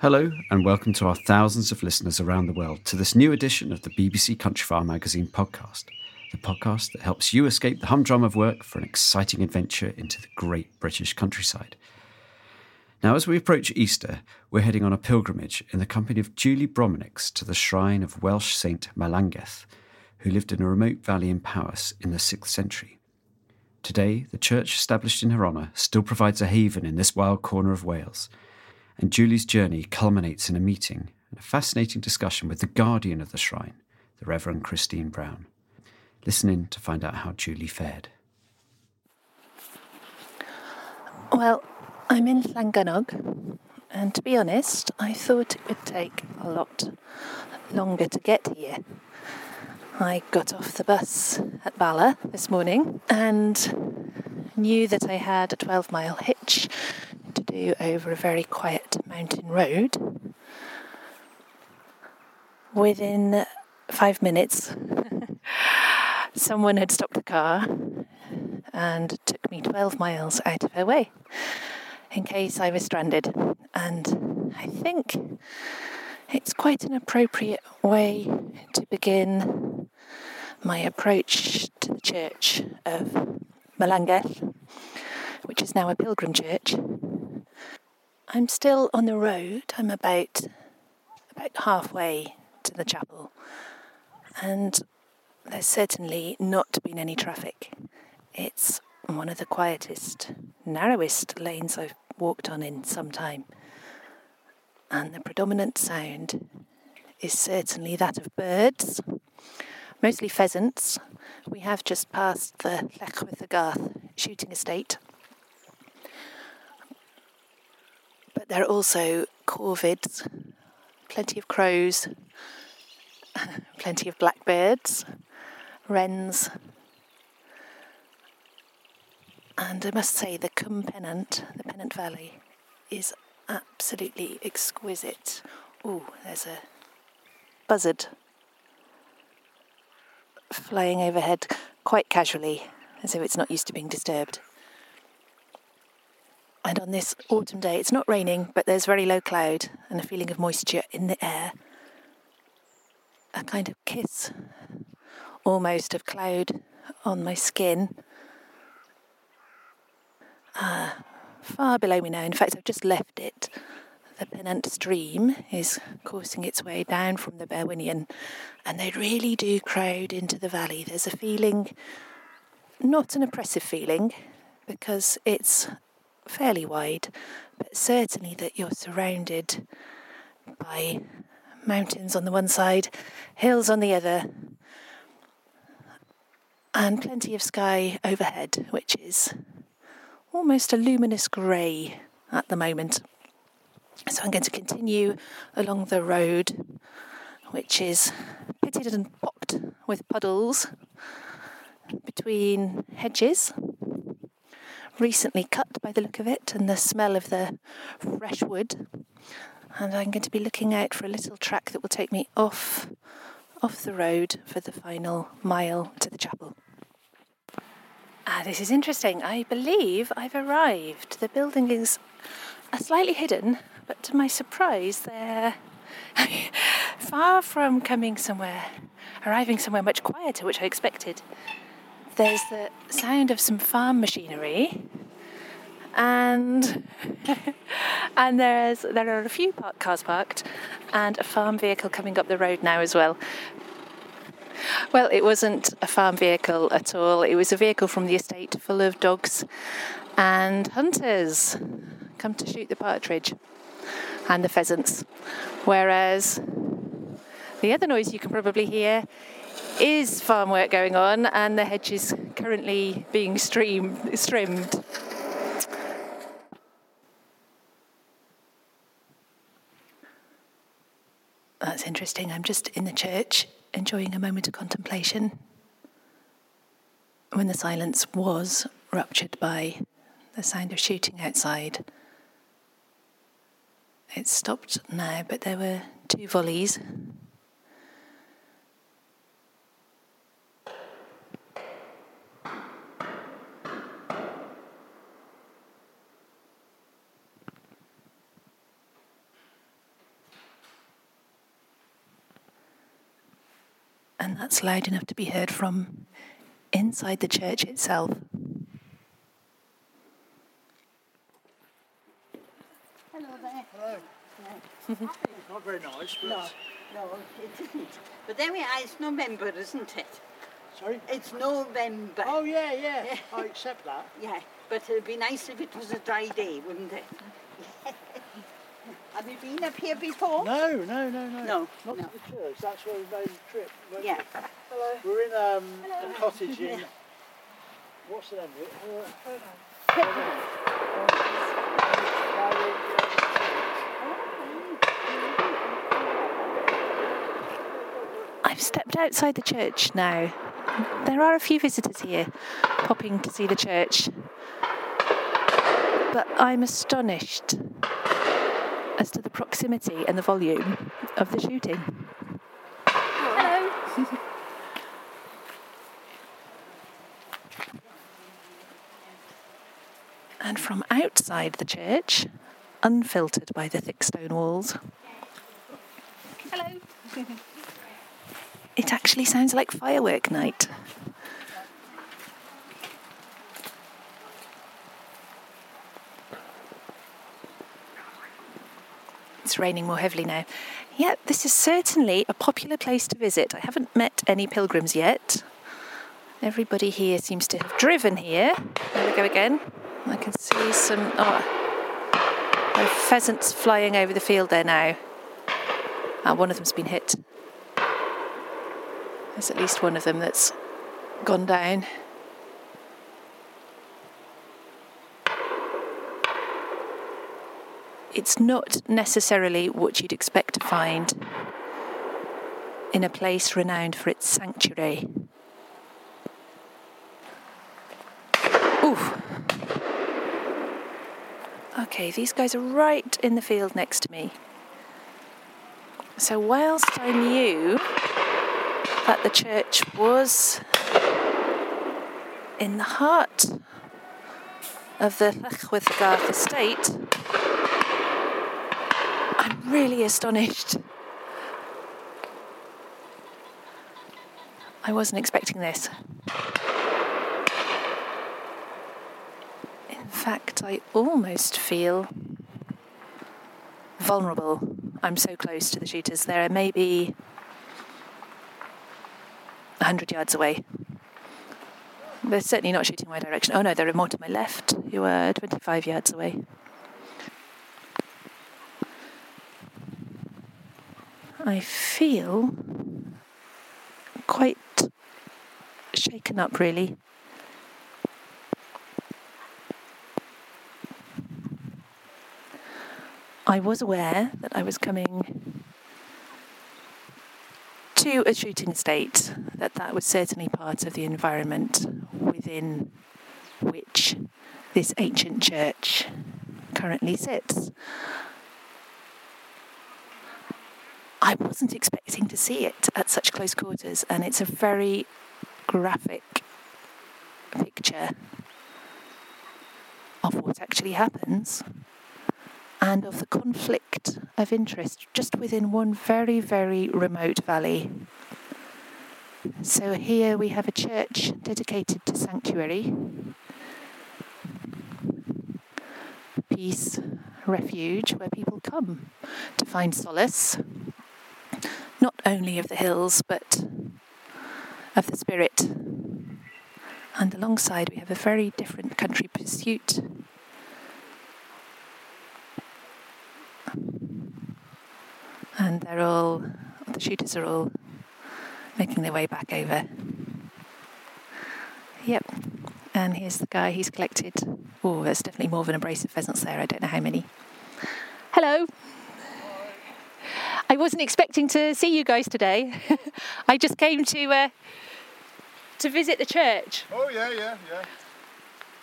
Hello, and welcome to our thousands of listeners around the world to this new edition of the BBC Countryfile magazine podcast, the podcast that helps you escape the humdrum of work for an exciting adventure into the great British countryside. Now, as we approach Easter, we're heading on a pilgrimage in the company of Julie Brominicks to the shrine of Welsh Saint Melangell, who lived in a remote valley in Powys in the 6th century. Today, the church established in her honour still provides a haven in this wild corner of Wales – and Julie's journey culminates in a meeting and a fascinating discussion with the guardian of the shrine, the Reverend Christine Brown. Listen in to find out how Julie fared. Well, I'm in Llangynog, and to be honest, I thought it would take a lot longer to get here. I got off the bus at Bala this morning and knew that I had a 12 mile hitch do over a very quiet mountain road. Within five minutes, someone had stopped the car and took me 12 miles out of her way in case I was stranded. And I think it's quite an appropriate way to begin my approach to the church of Melangell, which is now a pilgrim church. I'm still on the road. I'm about about halfway to the chapel, and there's certainly not been any traffic. It's one of the quietest, narrowest lanes I've walked on in some time, and the predominant sound is certainly that of birds, mostly pheasants. We have just passed the Llechwedd y Garth shooting estate But there are also corvids, plenty of crows, plenty of blackbirds, wrens, and I must say the Cwm Pennant, the Pennant Valley, is absolutely exquisite. Oh, there's a buzzard flying overhead quite casually, as if it's not used to being disturbed. And on this autumn day, it's not raining, but there's very low cloud and a feeling of moisture in the air. A kind of kiss, almost, of cloud on my skin. Ah, far below me now. In fact, I've just left it. The Pennant stream is coursing its way down from the Berwinion, and they really do crowd into the valley. There's a feeling, not an oppressive feeling, because it's fairly wide, but certainly that you're surrounded by mountains on the one side, hills on the other, and plenty of sky overhead, which is almost a luminous grey at the moment. So I'm going to continue along the road, which is pitted and pocked with puddles between hedges recently cut by the look of it and the smell of the fresh wood. And I'm going to be looking out for a little track that will take me off off the road for the final mile to the chapel. Ah, this is interesting. I believe I've arrived. The building is slightly hidden, but to my surprise, they're far from coming somewhere, arriving somewhere much quieter, which I expected there's the sound of some farm machinery and and there's there are a few park cars parked, and a farm vehicle coming up the road now as well. Well, it wasn't a farm vehicle at all. It was a vehicle from the estate full of dogs and hunters come to shoot the partridge and the pheasants. Whereas the other noise you can probably hear is farm work going on and the hedge is currently being stream, trimmed. That's interesting. I'm just in the church enjoying a moment of contemplation when the silence was ruptured by the sound of shooting outside. It stopped now, but there were two volleys. And that's loud enough to be heard from inside the church itself. Hello there. Hello. it's not very nice, but No, no, it isn't. But there we are, it's November, isn't it? sorry. It's November. Oh yeah, yeah. Yeah. I accept that. Yeah, but it'd be nice if it was a dry day, wouldn't it? Have you been up here before? No, no, no, no. No, Not no. to the church. That's where we made the trip. weren't Yeah. we? We're in um, a cottage in. What's the name of it? I've stepped outside the church now. There are a few visitors here popping to see the church. But I'm astonished as to the proximity and the volume of the shooting. Hello. and from outside the church, unfiltered by the thick stone walls, Hello. It actually sounds like firework night. Raining more heavily now. Yeah, this is certainly a popular place to visit. I haven't met any pilgrims yet. Everybody here seems to have driven here. There we go again. I can see some. Oh, there are pheasants flying over the field there now. Ah, one of them's been hit. There's at least one of them that's gone down. It's not necessarily what you'd expect to find in a place renowned for its sanctuary. Oof. Okay, these guys are right in the field next to me. So, whilst I knew that the church was in the heart of the Llechwedd estate, I'm really astonished. I wasn't expecting this. In fact, I almost feel vulnerable. I'm so close to the shooters. They're maybe 100 yards away. They're certainly not shooting my direction. Oh no, they're more to my left, who are 25 yards away. I feel quite shaken up, really. I was aware that I was coming to a shooting state, that that was certainly part of the environment within which this ancient church currently sits. I wasn't expecting to see it at such close quarters, and it's a very graphic picture of what actually happens and of the conflict of interest just within one very, very remote valley. So here we have a church dedicated to sanctuary. peace refuge where people come to find solace, not only of the hills, but of the spirit. And alongside, we have a very different country pursuit. And they're all, the shooters are all making their way back over. Yep. And here's the guy he's collected. Oh, there's definitely more than a brace of pheasants there. I don't know how many. Hello. I wasn't expecting to see you guys today. I just came to uh, to visit the church. Oh yeah, yeah, yeah.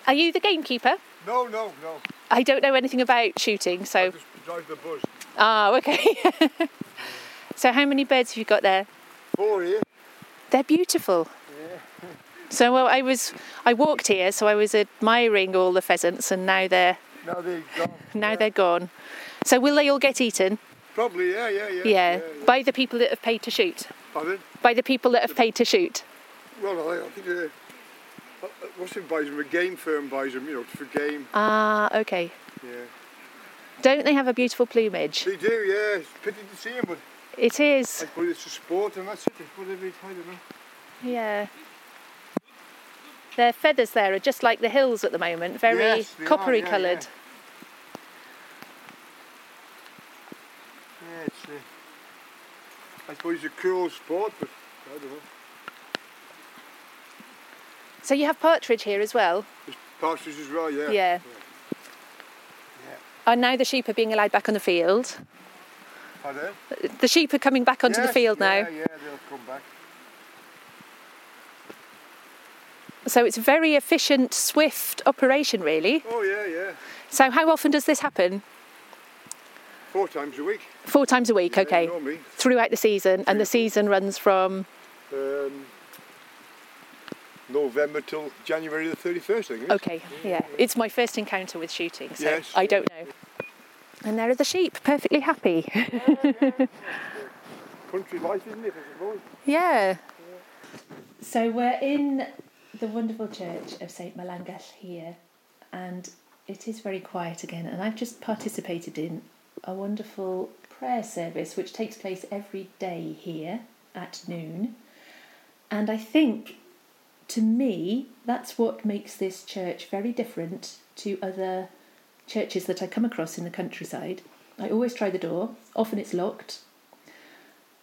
Are you the gamekeeper? No, no, no. I don't know anything about shooting, so Just drive the bus. ah, okay. so how many birds have you got there? Four here. They're beautiful. Yeah. so well, I was I walked here, so I was admiring all the pheasants, and now they're Now they're gone. now yeah. they're gone. So will they all get eaten? Probably, yeah, yeah, yeah. Yeah, by the people that have paid to shoot. Pardon? By the people that have paid to shoot. Well, I, I think uh, uh, what's it buys them? A game firm buys them, you know, for game. Ah, okay. Yeah. Don't they have a beautiful plumage? They do, yeah. It's a pity to see them, but It I suppose it's a sport and that's it. It's whatever I don't know. Yeah. Their feathers there are just like the hills at the moment, very Yes, are, coppery yeah, coloured. yeah. Yeah. I suppose it's a cool sport, but I don't know. So you have partridge here as well. There's partridge as well, yeah. Yeah. And now the sheep are being allowed back on the field. Pardon? The sheep are coming back onto the Yes, field now. Yeah, yeah, they'll come back. So it's a very efficient, swift operation, really. Oh yeah, yeah. So how often does this happen? Four times a week. Four times a week, Yeah, okay. normally. Throughout the season, and the season runs from Um, November till January the 31st, I think. Okay, yeah. It's my first encounter with shooting, so Yes. I don't know. And there are the sheep, perfectly happy. Country life, isn't it? I suppose. yeah. So we're in the wonderful church of St Melangell here, and it is very quiet again. And I've just participated in a wonderful prayer service which takes place every day here at noon. And I think to me, that's what makes this church very different to other churches that I come across in the countryside. I always try the door, often it's locked.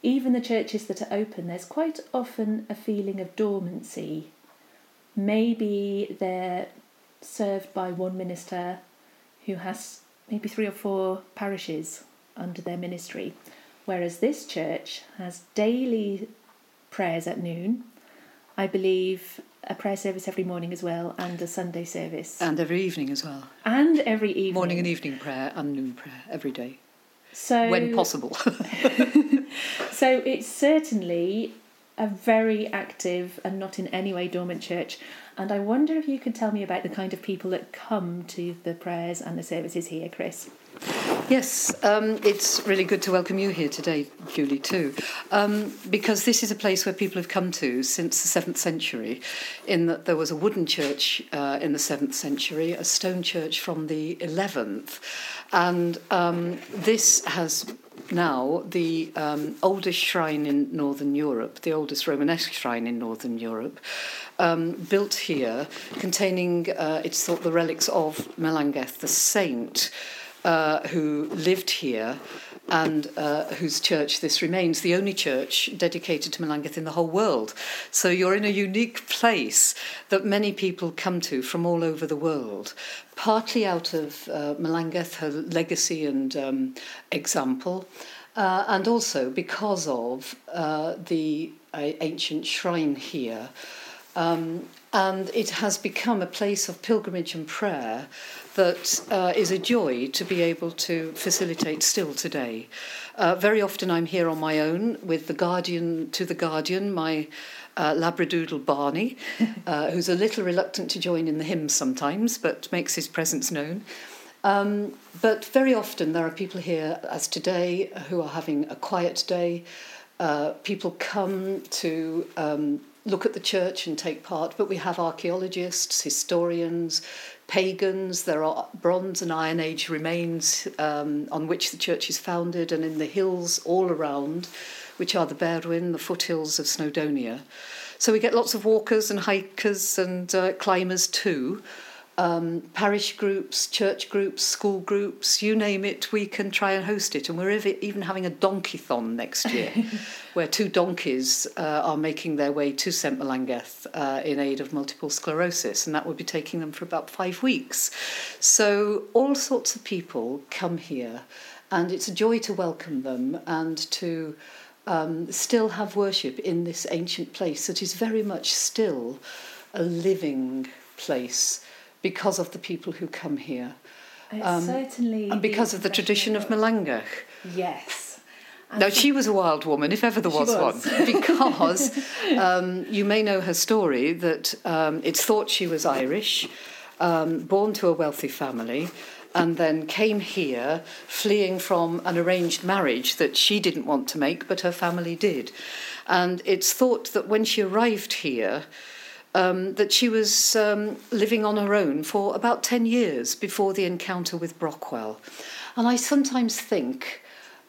Even the churches that are open, there's quite often a feeling of dormancy. Maybe they're served by one minister who has maybe three or four parishes under their ministry, whereas this church has daily prayers at noon. I believe a prayer service every morning as well, and a Sunday service, And every evening as well. and every evening. Morning and evening prayer and noon prayer every day, So when possible. So it's certainly a very active and not in any way dormant church. And I wonder if you could tell me about the kind of people that come to the prayers and the services here, Chris. yes, um, it's really good to welcome you here today, Julie, too, um, because this is a place where people have come to since the seventh century. In that there was a wooden church uh, in the seventh century, a stone church from the eleventh, and um, this has now the um, oldest shrine in Northern Europe, the oldest Romanesque shrine in Northern Europe, um, built here, containing, uh, it's thought, the relics of Melangell, the saint uh, who lived here and uh, whose church this remains, the only church dedicated to Melangell in the whole world. So you're in a unique place that many people come to from all over the world, partly out of uh, Melangell, her legacy and um, example, uh, and also because of uh, the uh, ancient shrine here. Um, and it has become a place of pilgrimage and prayer that uh, is a joy to be able to facilitate still today. Uh, very often I'm here on my own with the guardian to the guardian, my uh, Labradoodle Barney, uh, who's a little reluctant to join in the hymns sometimes, but makes his presence known. Um, but very often there are people here, as today, who are having a quiet day. Uh, people come to um, look at the church and take part, but we have archaeologists, historians, pagans. There are Bronze and Iron Age remains um, on which the church is founded, and in the hills all around, which are the Berwyn, the foothills of Snowdonia. So we get lots of walkers and hikers and uh, climbers too um, parish groups, church groups, school groups, you name it, we can try and host it. And we're even having a donkey-thon next year, where two donkeys uh, are making their way to St Melangell uh, in aid of multiple sclerosis, and that will be taking them for about five weeks. So all sorts of people come here, and it's a joy to welcome them and to um, still have worship in this ancient place that is very much still a living place because of the people who come here. Um, certainly. And because of the tradition of Melangell. Yes. now, she was a wild woman, if ever there was, was. one, because um, you may know her story that um, it's thought she was Irish, um, born to a wealthy family, and then came here fleeing from an arranged marriage that she didn't want to make, but her family did. And it's thought that when she arrived here, um, that she was um, living on her own for about 10 years before the encounter with Brochwel. And I sometimes think,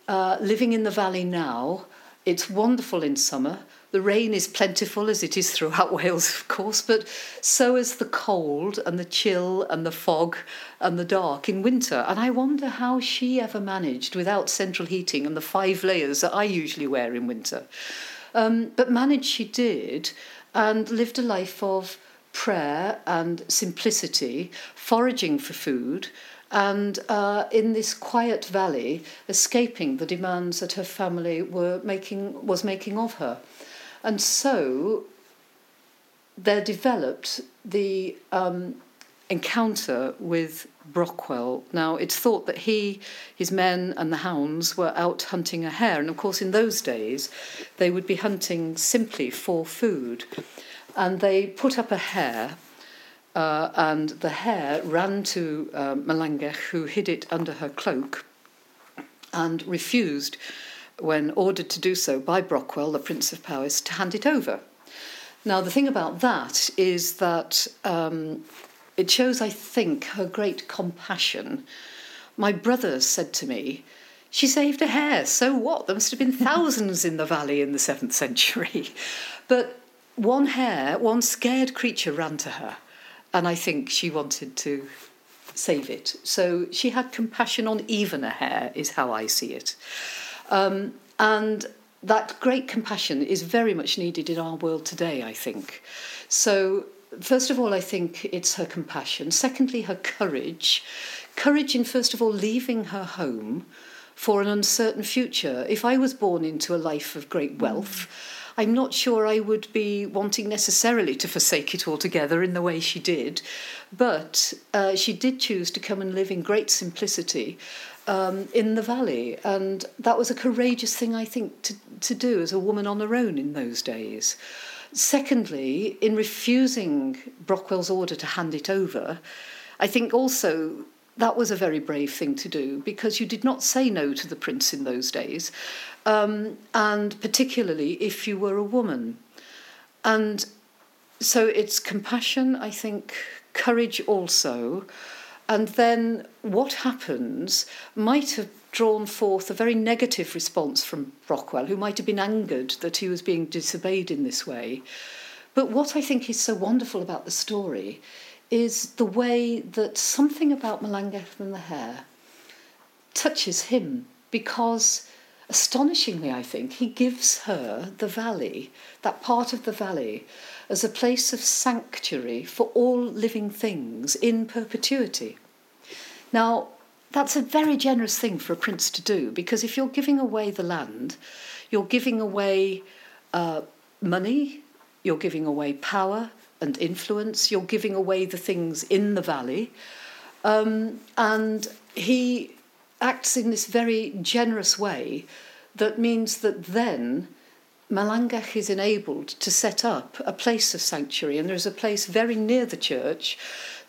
uh, living in the valley now, it's wonderful in summer. The rain is plentiful as it is throughout Wales, of course, but so is the cold and the chill and the fog and the dark in winter. And I wonder how she ever managed without central heating and the five layers that I usually wear in winter. Um, but manage she did, and lived a life of prayer and simplicity, foraging for food, and uh, in this quiet valley, escaping the demands that her family were making was making of her, and so there developed the um, encounter with Brochwel. Now, it's thought that he, his men, and the hounds were out hunting a hare, and of course, in those days, they would be hunting simply for food. And they put up a hare, uh, and the hare ran to uh, Melangell, who hid it under her cloak, and refused, when ordered to do so by Brochwel, the Prince of Powys, to hand it over. Now, the thing about that is that um, it shows, I think, her great compassion. My brother said to me, She saved a hare, so what? There must have been thousands in the valley in the seventh century. But one hare, one scared creature ran to her, and I think she wanted to save it. So she had compassion on even a hare, is how I see it. Um, and that great compassion is very much needed in our world today, I think. So first of all, I think it's her compassion. Secondly, her courage. Courage in, first of all, leaving her home for an uncertain future. If I was born into a life of great wealth, I'm not sure I would be wanting necessarily to forsake it altogether in the way she did. But uh, she did choose to come and live in great simplicity um, in the valley. And that was a courageous thing, I think, to, to do as a woman on her own in those days. Secondly, in refusing Brochwel's order to hand it over, I think also that was a very brave thing to do because you did not say no to the prince in those days, um, and particularly if you were a woman. And so it's compassion, I think, courage also. And then what happens might have drawn forth a very negative response from Rockwell, who might have been angered that he was being disobeyed in this way. But what I think is so wonderful about the story is the way that something about Melangell and the hare touches him because astonishingly I think he gives her the valley that part of the valley as a place of sanctuary for all living things in perpetuity now that's a very generous thing for a prince to do because if you're giving away the land, you're giving away uh, money, you're giving away power and influence, you're giving away the things in the valley. Um, and he acts in this very generous way that means that then Melangell is enabled to set up a place of sanctuary, and there is a place very near the church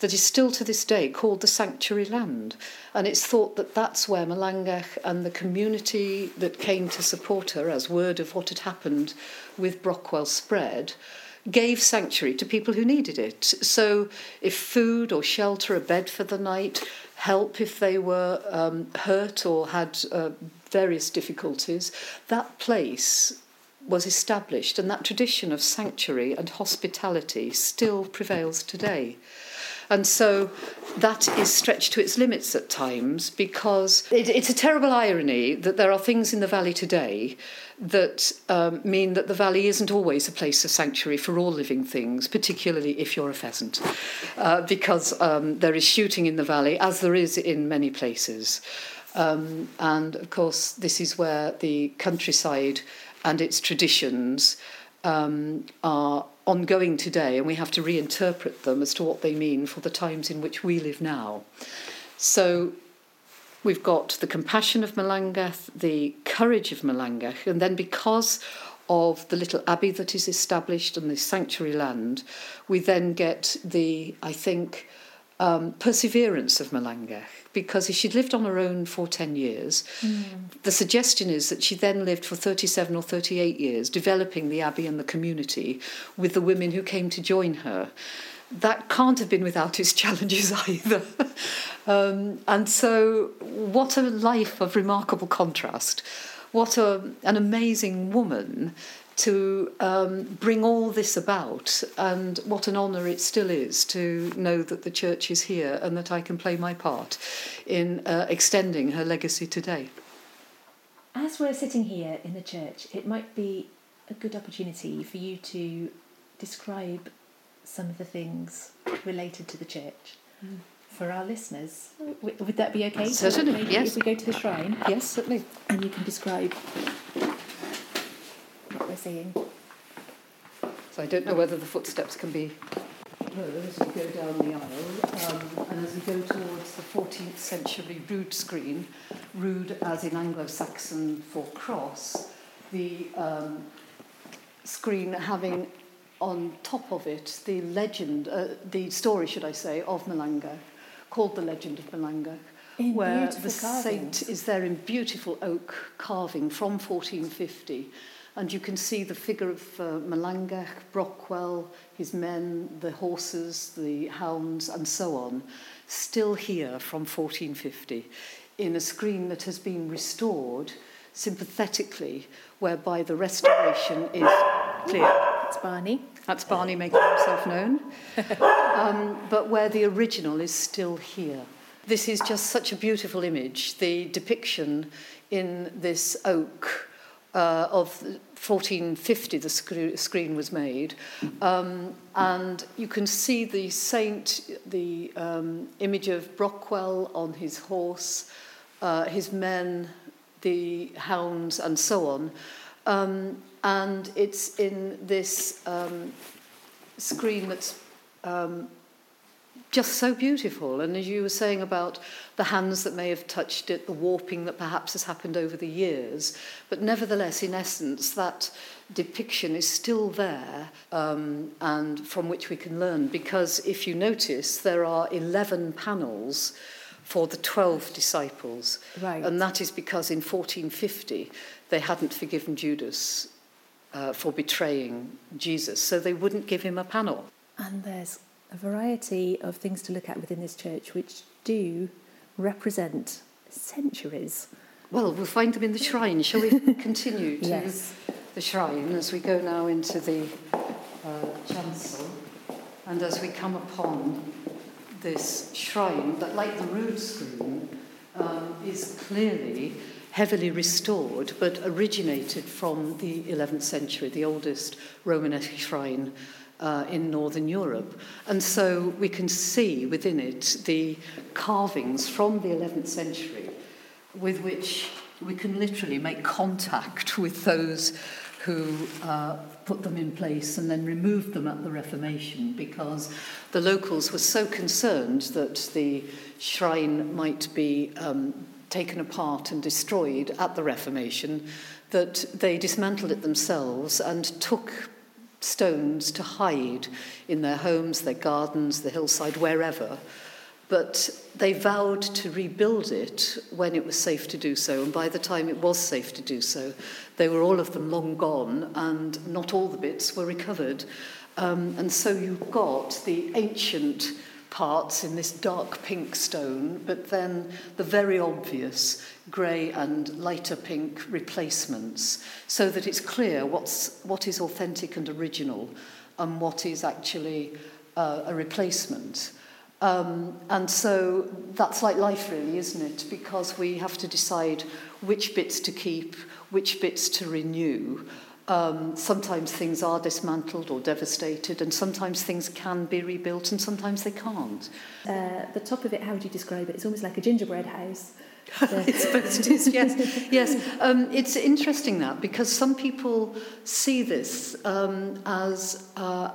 that is still to this day called the Sanctuary Land. And it's thought that that's where Melangell and the community that came to support her, as word of what had happened with Brochwel spread, gave sanctuary to people who needed it. So, if food or shelter, a bed for the night, help if they were um, hurt or had uh, various difficulties, that place was established, and that tradition of sanctuary and hospitality still prevails today. And so that is stretched to its limits at times because it, it's a terrible irony that there are things in the valley today that um, mean that the valley isn't always a place of sanctuary for all living things, particularly if you're a pheasant, uh, because um, there is shooting in the valley, as there is in many places. Um, and of course, this is where the countryside and its traditions um, are ongoing today, and we have to reinterpret them as to what they mean for the times in which we live now. So we've got the compassion of Melangell, the courage of Melangell, and then because of the little abbey that is established and the sanctuary land, we then get the, I think, um, perseverance of Melangell. Because if she'd lived on her own for 10 years, mm. the suggestion is that she then lived for 37 or 38 years, developing the abbey and the community with the women who came to join her. That can't have been without its challenges either. um, and so, what a life of remarkable contrast. What a, an amazing woman to um, bring all this about, and what an honour it still is to know that the church is here and that I can play my part in uh, extending her legacy today. As we're sitting here in the church, it might be a good opportunity for you to describe some of the things related to the church. Mm. For our listeners, would that be okay? Certainly, yes. If we go to the shrine, yes, certainly, and you can describe seeing. So I don't know whether the footsteps can be heard as you go down the aisle. Um, and as we go towards the 14th century rood screen, rood as in Anglo-Saxon for cross, the um, screen having on top of it the legend, uh, the story, should I say, of Melangell, called The Legend of Melangell, in where the carvings. saint is there in beautiful oak carving from 1450 And you can see the figure of uh, Malangach, Brockwell, his men, the horses, the hounds, and so on, still here from 1450 in a screen that has been restored sympathetically, whereby the restoration is clear. That's Barney. That's Barney making himself known. um, but where the original is still here. This is just such a beautiful image, the depiction in this oak uh, of 1450 the sc- screen was made. Um, and you can see the saint the um, image of Brochwel on his horse uh, his men the hounds and so on. Um, and it's in this um, screen that's um, just so beautiful. And as you were saying about the hands that may have touched it, the warping that perhaps has happened over the years, but nevertheless, in essence, that depiction is still there um, and from which we can learn. Because if you notice, there are 11 panels for the 12 disciples. Right. And that is because in 1450 they hadn't forgiven Judas uh, for betraying Jesus, so they wouldn't give him a panel. And there's a variety of things to look at within this church which do represent centuries. Well, we'll find them in the shrine. Shall we continue to yes. the shrine as we go now into the uh, chancel and as we come upon this shrine that, like the rood screen, um, is clearly heavily restored but originated from the 11th century, the oldest Romanesque shrine uh, in Northern Europe. And so we can see within it the carvings from the 11th century with which we can literally make contact with those who uh, put them in place and then removed them at the Reformation because the locals were so concerned that the shrine might be um, taken apart and destroyed at the Reformation that they dismantled it themselves and took stones to hide in their homes, their gardens, the hillside, wherever. But they vowed to rebuild it when it was safe to do so. And by the time it was safe to do so, they were all of them long gone, and not all the bits were recovered. Um, and so you've got the ancient parts in this dark pink stone, but then the very obvious grey and lighter pink replacements so that it's clear what's, what is authentic and original and what is actually uh, a replacement. Um, and so that's like life, really, isn't it? Because we have to decide which bits to keep, which bits to renew. Um, sometimes things are dismantled or devastated, and sometimes things can be rebuilt, and sometimes they can't. Uh, the top of it, how would you describe it? It's almost like a gingerbread house. I suppose it is, yes. yes. Um, it's interesting that because some people see this um, as uh,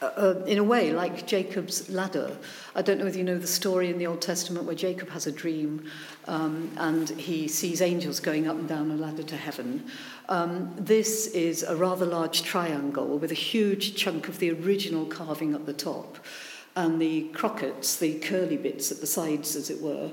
uh, in a way, like Jacob's ladder. I don't know whether you know the story in the Old Testament where Jacob has a dream um, and he sees angels going up and down a ladder to heaven. Um, this is a rather large triangle with a huge chunk of the original carving at the top and the crockets, the curly bits at the sides, as it were,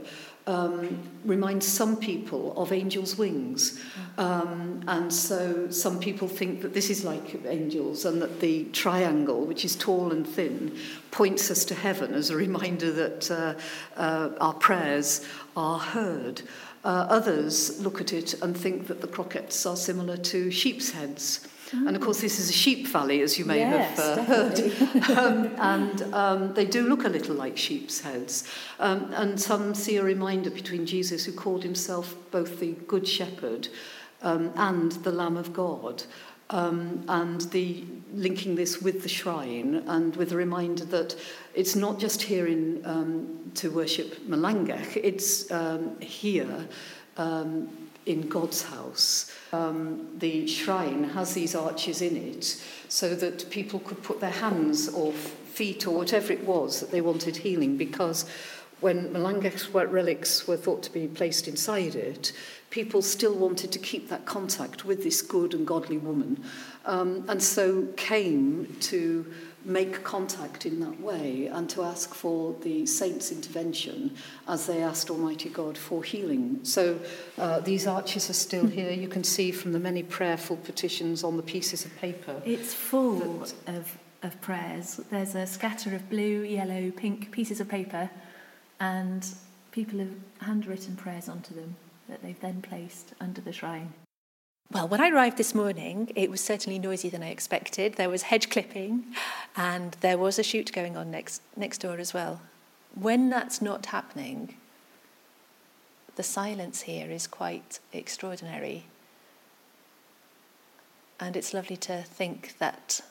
um, remind some people of angels' wings. Um, and so some people think that this is like angels and that the triangle, which is tall and thin, points us to heaven as a reminder that uh, uh, our prayers are heard. Uh, others look at it and think that the crockets are similar to sheep's heads. And of course, this is a sheep valley, as you may yes, have uh, heard. um, and um, they do look a little like sheep's heads. Um, and some see a reminder between Jesus, who called himself both the Good Shepherd um, and the Lamb of God. um, and the linking this with the shrine and with a reminder that it's not just here in um, to worship Malangach, it's um, here um, in God's house. Um, the shrine has these arches in it so that people could put their hands or feet or whatever it was that they wanted healing because when Melangell's relics were thought to be placed inside it, people still wanted to keep that contact with this good and godly woman um, and so came to make contact in that way and to ask for the saints' intervention as they asked Almighty God for healing. So uh, these arches are still here. You can see from the many prayerful petitions on the pieces of paper. It's full that, of, of prayers. There's a scatter of blue, yellow, pink pieces of paper, and people have handwritten prayers onto them that they've then placed under the shrine. Well, when I arrived this morning, it was certainly noisier than I expected. There was hedge clipping and there was a shoot going on next, next door as well. When that's not happening, the silence here is quite extraordinary. And it's lovely to think that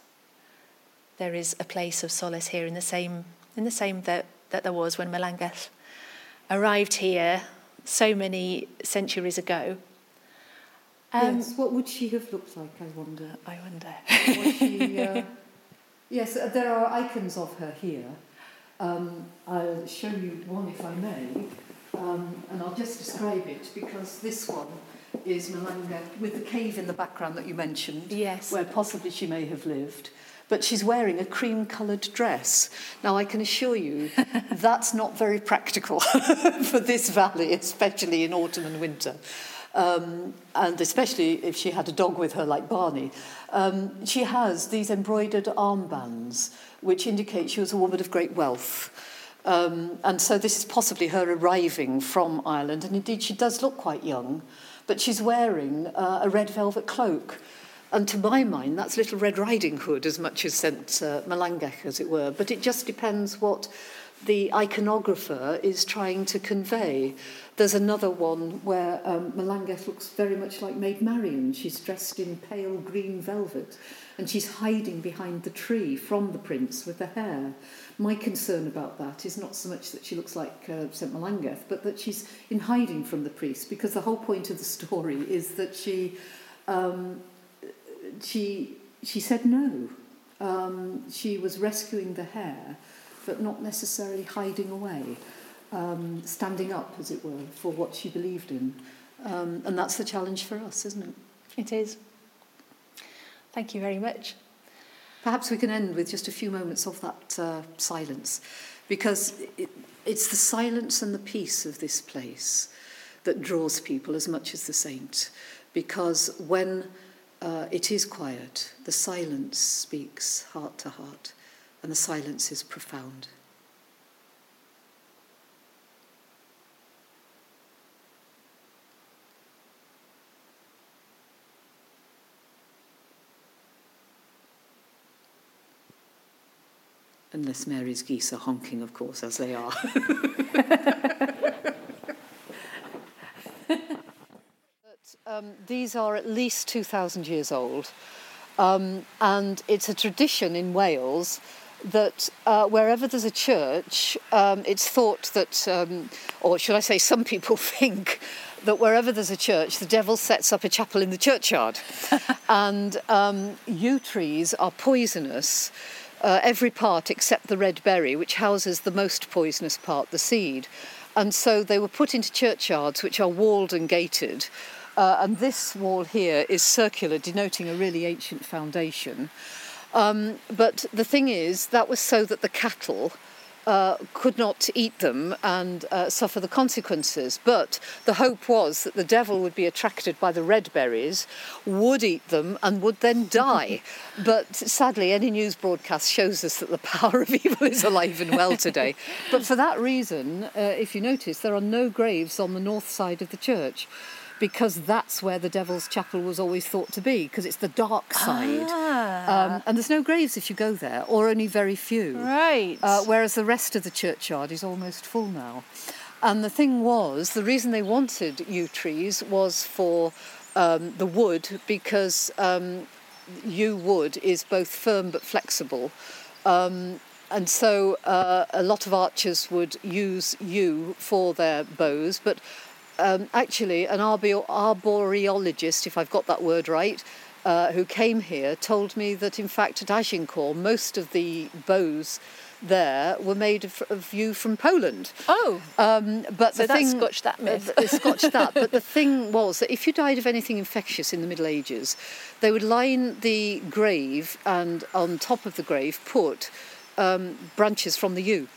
there is a place of solace here in the same, in the same that, that there was when Melangell arrived here so many centuries ago. Um, yes, what would she have looked like, I wonder? I wonder. she, uh, yes, uh, there are icons of her here. Um, I'll show you one if I may, um, and I'll just describe it because this one is Melangell with the cave in the background that you mentioned, yes. where possibly she may have lived. but she's wearing a cream coloured dress. Now, I can assure you that's not very practical for this valley, especially in autumn and winter. Um, and especially if she had a dog with her like Barney. Um, she has these embroidered armbands, which indicate she was a woman of great wealth. Um, and so this is possibly her arriving from Ireland. And indeed, she does look quite young, but she's wearing uh, a red velvet cloak. And to my mind, that's Little Red Riding Hood as much as St. Uh, Melangell, as it were. But it just depends what the iconographer is trying to convey. There's another one where um, Melangell looks very much like Maid Marian. She's dressed in pale green velvet and she's hiding behind the tree from the prince with the hare. My concern about that is not so much that she looks like uh, St. Melangell, but that she's in hiding from the priest because the whole point of the story is that she, um, she, she said no. Um, she was rescuing the hare but not necessarily hiding away, um, standing up, as it were, for what she believed in. Um, and that's the challenge for us, isn't it? It is. Thank you very much. Perhaps we can end with just a few moments of that uh, silence, because it, it's the silence and the peace of this place that draws people as much as the saint. Because when uh, it is quiet. The silence speaks heart to heart, and the silence is profound. Unless Mary's geese are honking, of course, as they are. Um, these are at least 2,000 years old. Um, and it's a tradition in Wales that uh, wherever there's a church, um, it's thought that, um, or should I say, some people think that wherever there's a church, the devil sets up a chapel in the churchyard. and um, yew trees are poisonous. Uh, every part except the red berry, which houses the most poisonous part, the seed. And so they were put into churchyards, which are walled and gated. Uh, and this wall here is circular, denoting a really ancient foundation. Um, but the thing is, that was so that the cattle uh, could not eat them and uh, suffer the consequences. But the hope was that the devil would be attracted by the red berries, would eat them, and would then die. but sadly, any news broadcast shows us that the power of evil is alive and well today. but for that reason, uh, if you notice, there are no graves on the north side of the church because that's where the Devil's Chapel was always thought to be, because it's the dark side. Ah. Um, and there's no graves if you go there, or only very few. Right. Uh, whereas the rest of the churchyard is almost full now. And the thing was, the reason they wanted yew trees was for um, the wood, because um, yew wood is both firm but flexible. Um, and so uh, a lot of archers would use yew for their bows, but um, actually, an arbor- arboreologist, if I've got that word right, uh, who came here, told me that in fact at Agincourt, most of the bows there were made of, of yew from Poland. Oh, Um, but so the thing, scotched that myth. uh, scotched that. But the thing was that if you died of anything infectious in the Middle Ages, they would line the grave and on top of the grave put um, branches from the yew,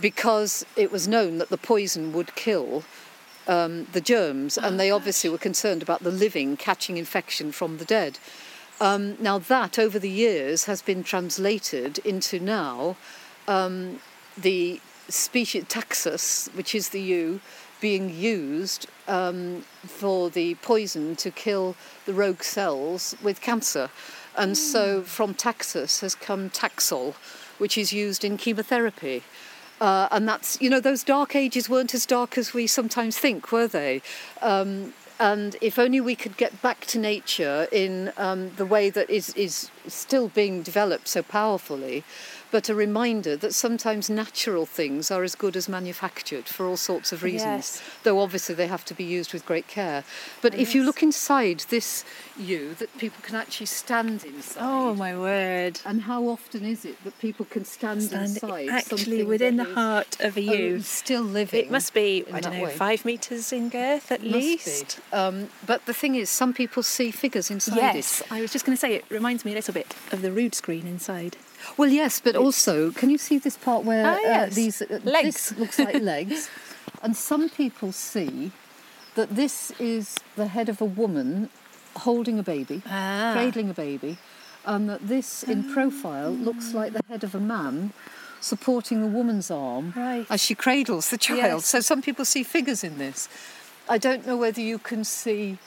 because it was known that the poison would kill um, the germs, and they obviously were concerned about the living catching infection from the dead. Um, now, that over the years has been translated into now um, the species taxus, which is the yew, being used um, for the poison to kill the rogue cells with cancer. And so from taxus has come taxol, which is used in chemotherapy. Uh, and that's, you know, those dark ages weren't as dark as we sometimes think, were they? Um, and if only we could get back to nature in um, the way that is, is still being developed so powerfully, but a reminder that sometimes natural things are as good as manufactured for all sorts of reasons, Yes. though obviously they have to be used with great care. But if you look inside this yew, that people can actually stand inside. oh my word. And how often is it that people can stand, Stand inside actually within the heart of a yew. still living? It must be, I don't know, way. five metres in girth at least. Um, but the thing is, some people see figures inside Yes, it. I was just going to say it reminds me a little bit of the rood screen inside. Well, yes, but also, can you see this part where Ah, uh, these uh, Legs. This looks like legs, and some people see that this is the head of a woman holding a baby, Ah. cradling a baby, and that this, in profile, looks like the head of a man supporting a woman's arm Right. as she cradles the child. Yes. So some people see figures in this. I don't know whether you can see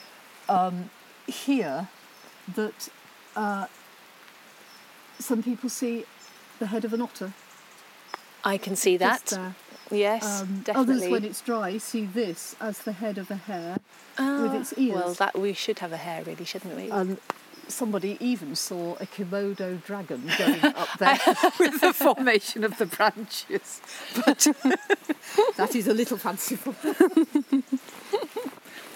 um, here that uh, some people see the head of an otter. I can see that. Yes, Um, definitely. Others, when it's dry, see this as the head of a hare with Ah, its ears. Well, that we should have a hare, really, shouldn't we? And somebody even saw a Komodo dragon going up there with the formation of the branches. But that is a little fanciful.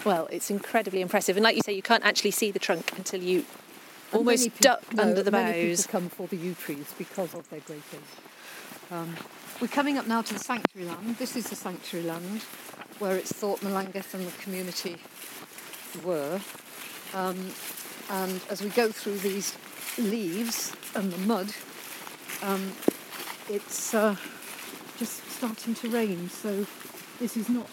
well, it's incredibly impressive, and like you say, you can't actually see the trunk until you almost Many peop- duck no, under the many boughs. come for the yew trees because of their great age. Um, we're coming up now to the sanctuary land. This is the sanctuary land where it's thought Melangell and the community were. Um, and as we go through these leaves and the mud, um, it's uh, just starting to rain, so this is not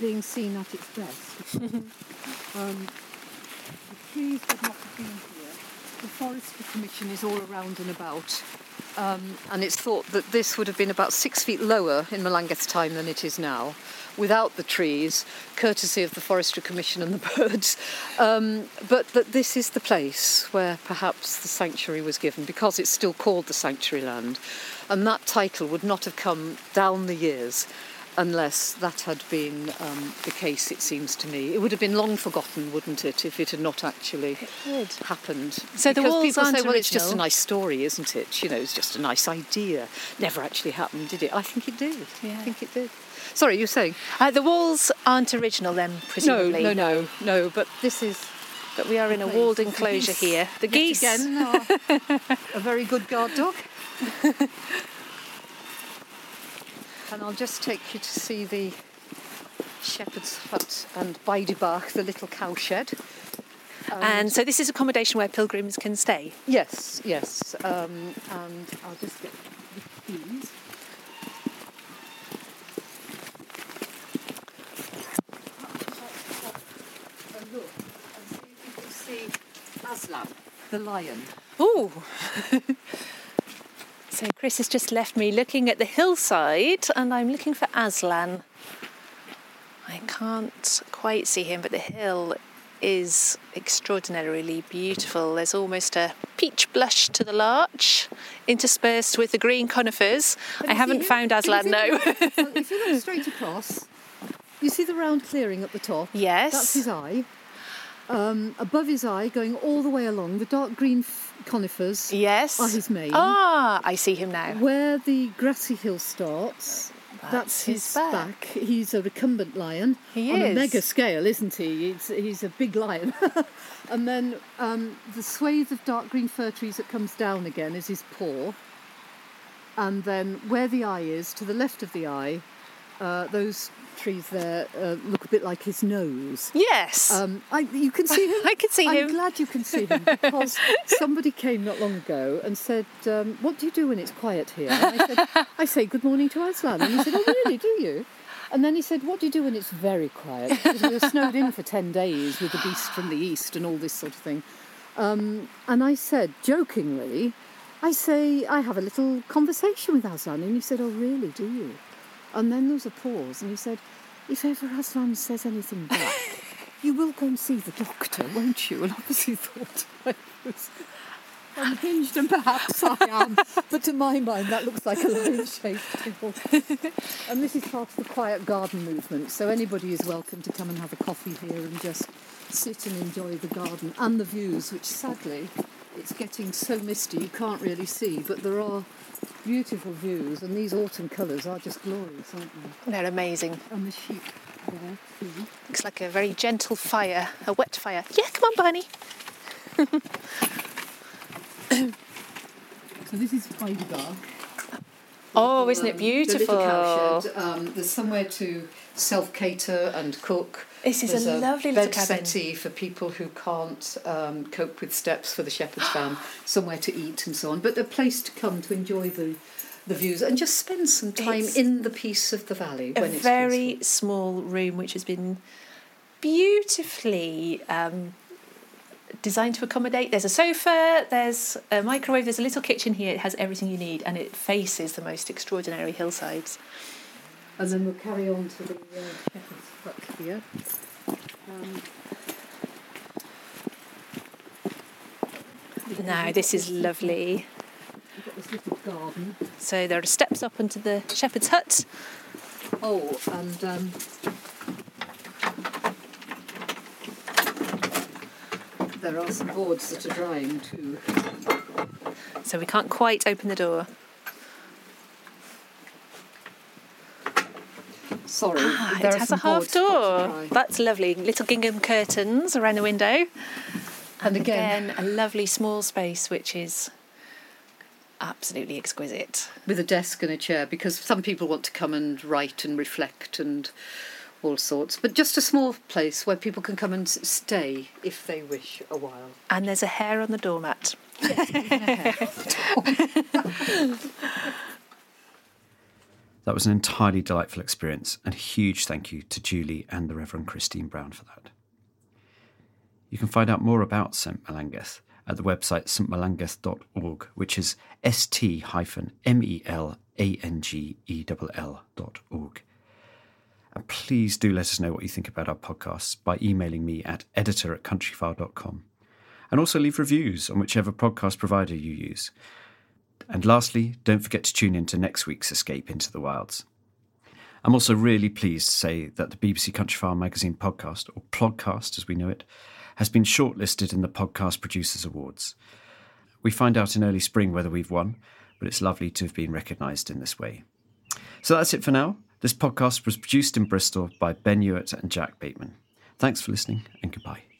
being seen at its best. um, trees would not have been. The Forestry Commission is all around and about. Um, and it's thought that this would have been about six feet lower in Melangell's time than it is now, without the trees, courtesy of the Forestry Commission and the birds. Um, but that this is the place where perhaps the sanctuary was given, because it's still called the Sanctuary Land. And that title would not have come down the years unless that had been um, the case, it seems to me. It would have been long forgotten, wouldn't it, if it had not actually happened. So the walls people aren't say, well, it's just a nice story, isn't it? You know, it's just a nice idea. Never actually happened, did it? I think it did. Yeah. I think it did. Sorry, you were saying? Uh, the walls aren't original then, presumably. no, no, no. no. But this is But we are in a walled enclosure here. The geese. again are a very good guard dog. and I'll just take you to see the shepherd's hut and Beudy Bach, the little cowshed. And so this is accommodation where pilgrims can stay. Yes, yes. Um, and I'll just get the keys. And look, and see if you can see Aslan, the lion. Ooh. so Chris has just left me looking at the hillside and I'm looking for Aslan. I can't quite see him, but the hill is extraordinarily beautiful. There's almost a peach blush to the larch, interspersed with the green conifers. I haven't found Aslan, no. well, if you look straight across, you see the round clearing at the top. yes. That's his eye. Um, above his eye, going all the way along, the dark green conifers Yes. are his. Ah, I see him now. Where the grassy hill starts, that's, That's his, his back. back. He's a recumbent lion He on a mega scale, isn't he? He's, he's a big lion. and then um, the swathe of dark green fir trees that comes down again is his paw. And then where the eye is, to the left of the eye, uh, those trees there uh, look a bit like his nose. Yes. Um, I, you can see him. I can see him. I'm glad you can see him because somebody came not long ago and said, um, "What do you do when it's quiet here?" And I said, "I say good morning to Aslan." And he said, "Oh, really? Do you?" And then he said, "What do you do when it's very quiet?" Because we were snowed in for ten days with the beast from the east and all this sort of thing. Um, and I said, jokingly, "I say I have a little conversation with Aslan." And he said, "Oh, really? Do you?" And then there was a pause, and he said, "If ever Aslan says anything back." You will go and see the doctor, won't you? And obviously thought I was unhinged, and perhaps I am. but to my mind, that looks like a lion-shaped hill. and this is part of the quiet garden movement, so anybody is welcome to come and have a coffee here and just sit and enjoy the garden and the views, which sadly it's getting so misty you can't really see, but there are beautiful views, and these autumn colours are just glorious, aren't they? They're amazing. And the sheep there too. Looks like a very gentle fire, a wet fire. Yeah, come on, Barney. So this is Heidegar. Oh, isn't it The beautiful? cowshed. Um, there's somewhere to self-cater and cook. This is There's a lovely little bed cabin. settee for people who can't um, cope with steps for the shepherd's van. Somewhere to eat and so on, but a place to come to enjoy the the views and just spend some time It's in the peace of the valley A when it's a very peaceful. small room which has been beautifully um, designed to accommodate. There's a sofa, there's a microwave, there's a little kitchen here. It has everything you need and it faces the most extraordinary hillsides. And then we'll carry on to the uh, shepherd's hut here. Um, Now, this is lovely. we've got this little garden. So there are steps up into the shepherd's hut. Oh, and um, there are some boards that are drying too. So we can't quite open the door. Sorry, Ah, it has a half boards got to door. That's lovely. Little gingham curtains around the window. And again, Again, a lovely small space which is absolutely exquisite. with a desk and a chair, because some people want to come and write and reflect and all sorts. But just a small place where people can come and stay if they wish a while. And there's a hair on the doormat. That was an entirely delightful experience, and a huge thank you to Julie and the Reverend Christine Brown for that. You can find out more about St Melangell at the website stmelangell.org, which is st-m-e-l-a-n-g-e-l-l.org. And please do let us know what you think about our podcasts by emailing me at editor at countryfile.com. And also leave reviews on whichever podcast provider you use. And lastly, don't forget to tune in to next week's Escape into the Wilds. I'm also really pleased to say that the BBC Countryfile magazine podcast, or Plodcast as we know it, has been shortlisted in the Podcast Producers Awards. We find out in early spring whether we've won, but it's lovely to have been recognised in this way. So that's it for now. This podcast was produced in Bristol by Ben Hewitt and Jack Bateman. Thanks for listening and goodbye.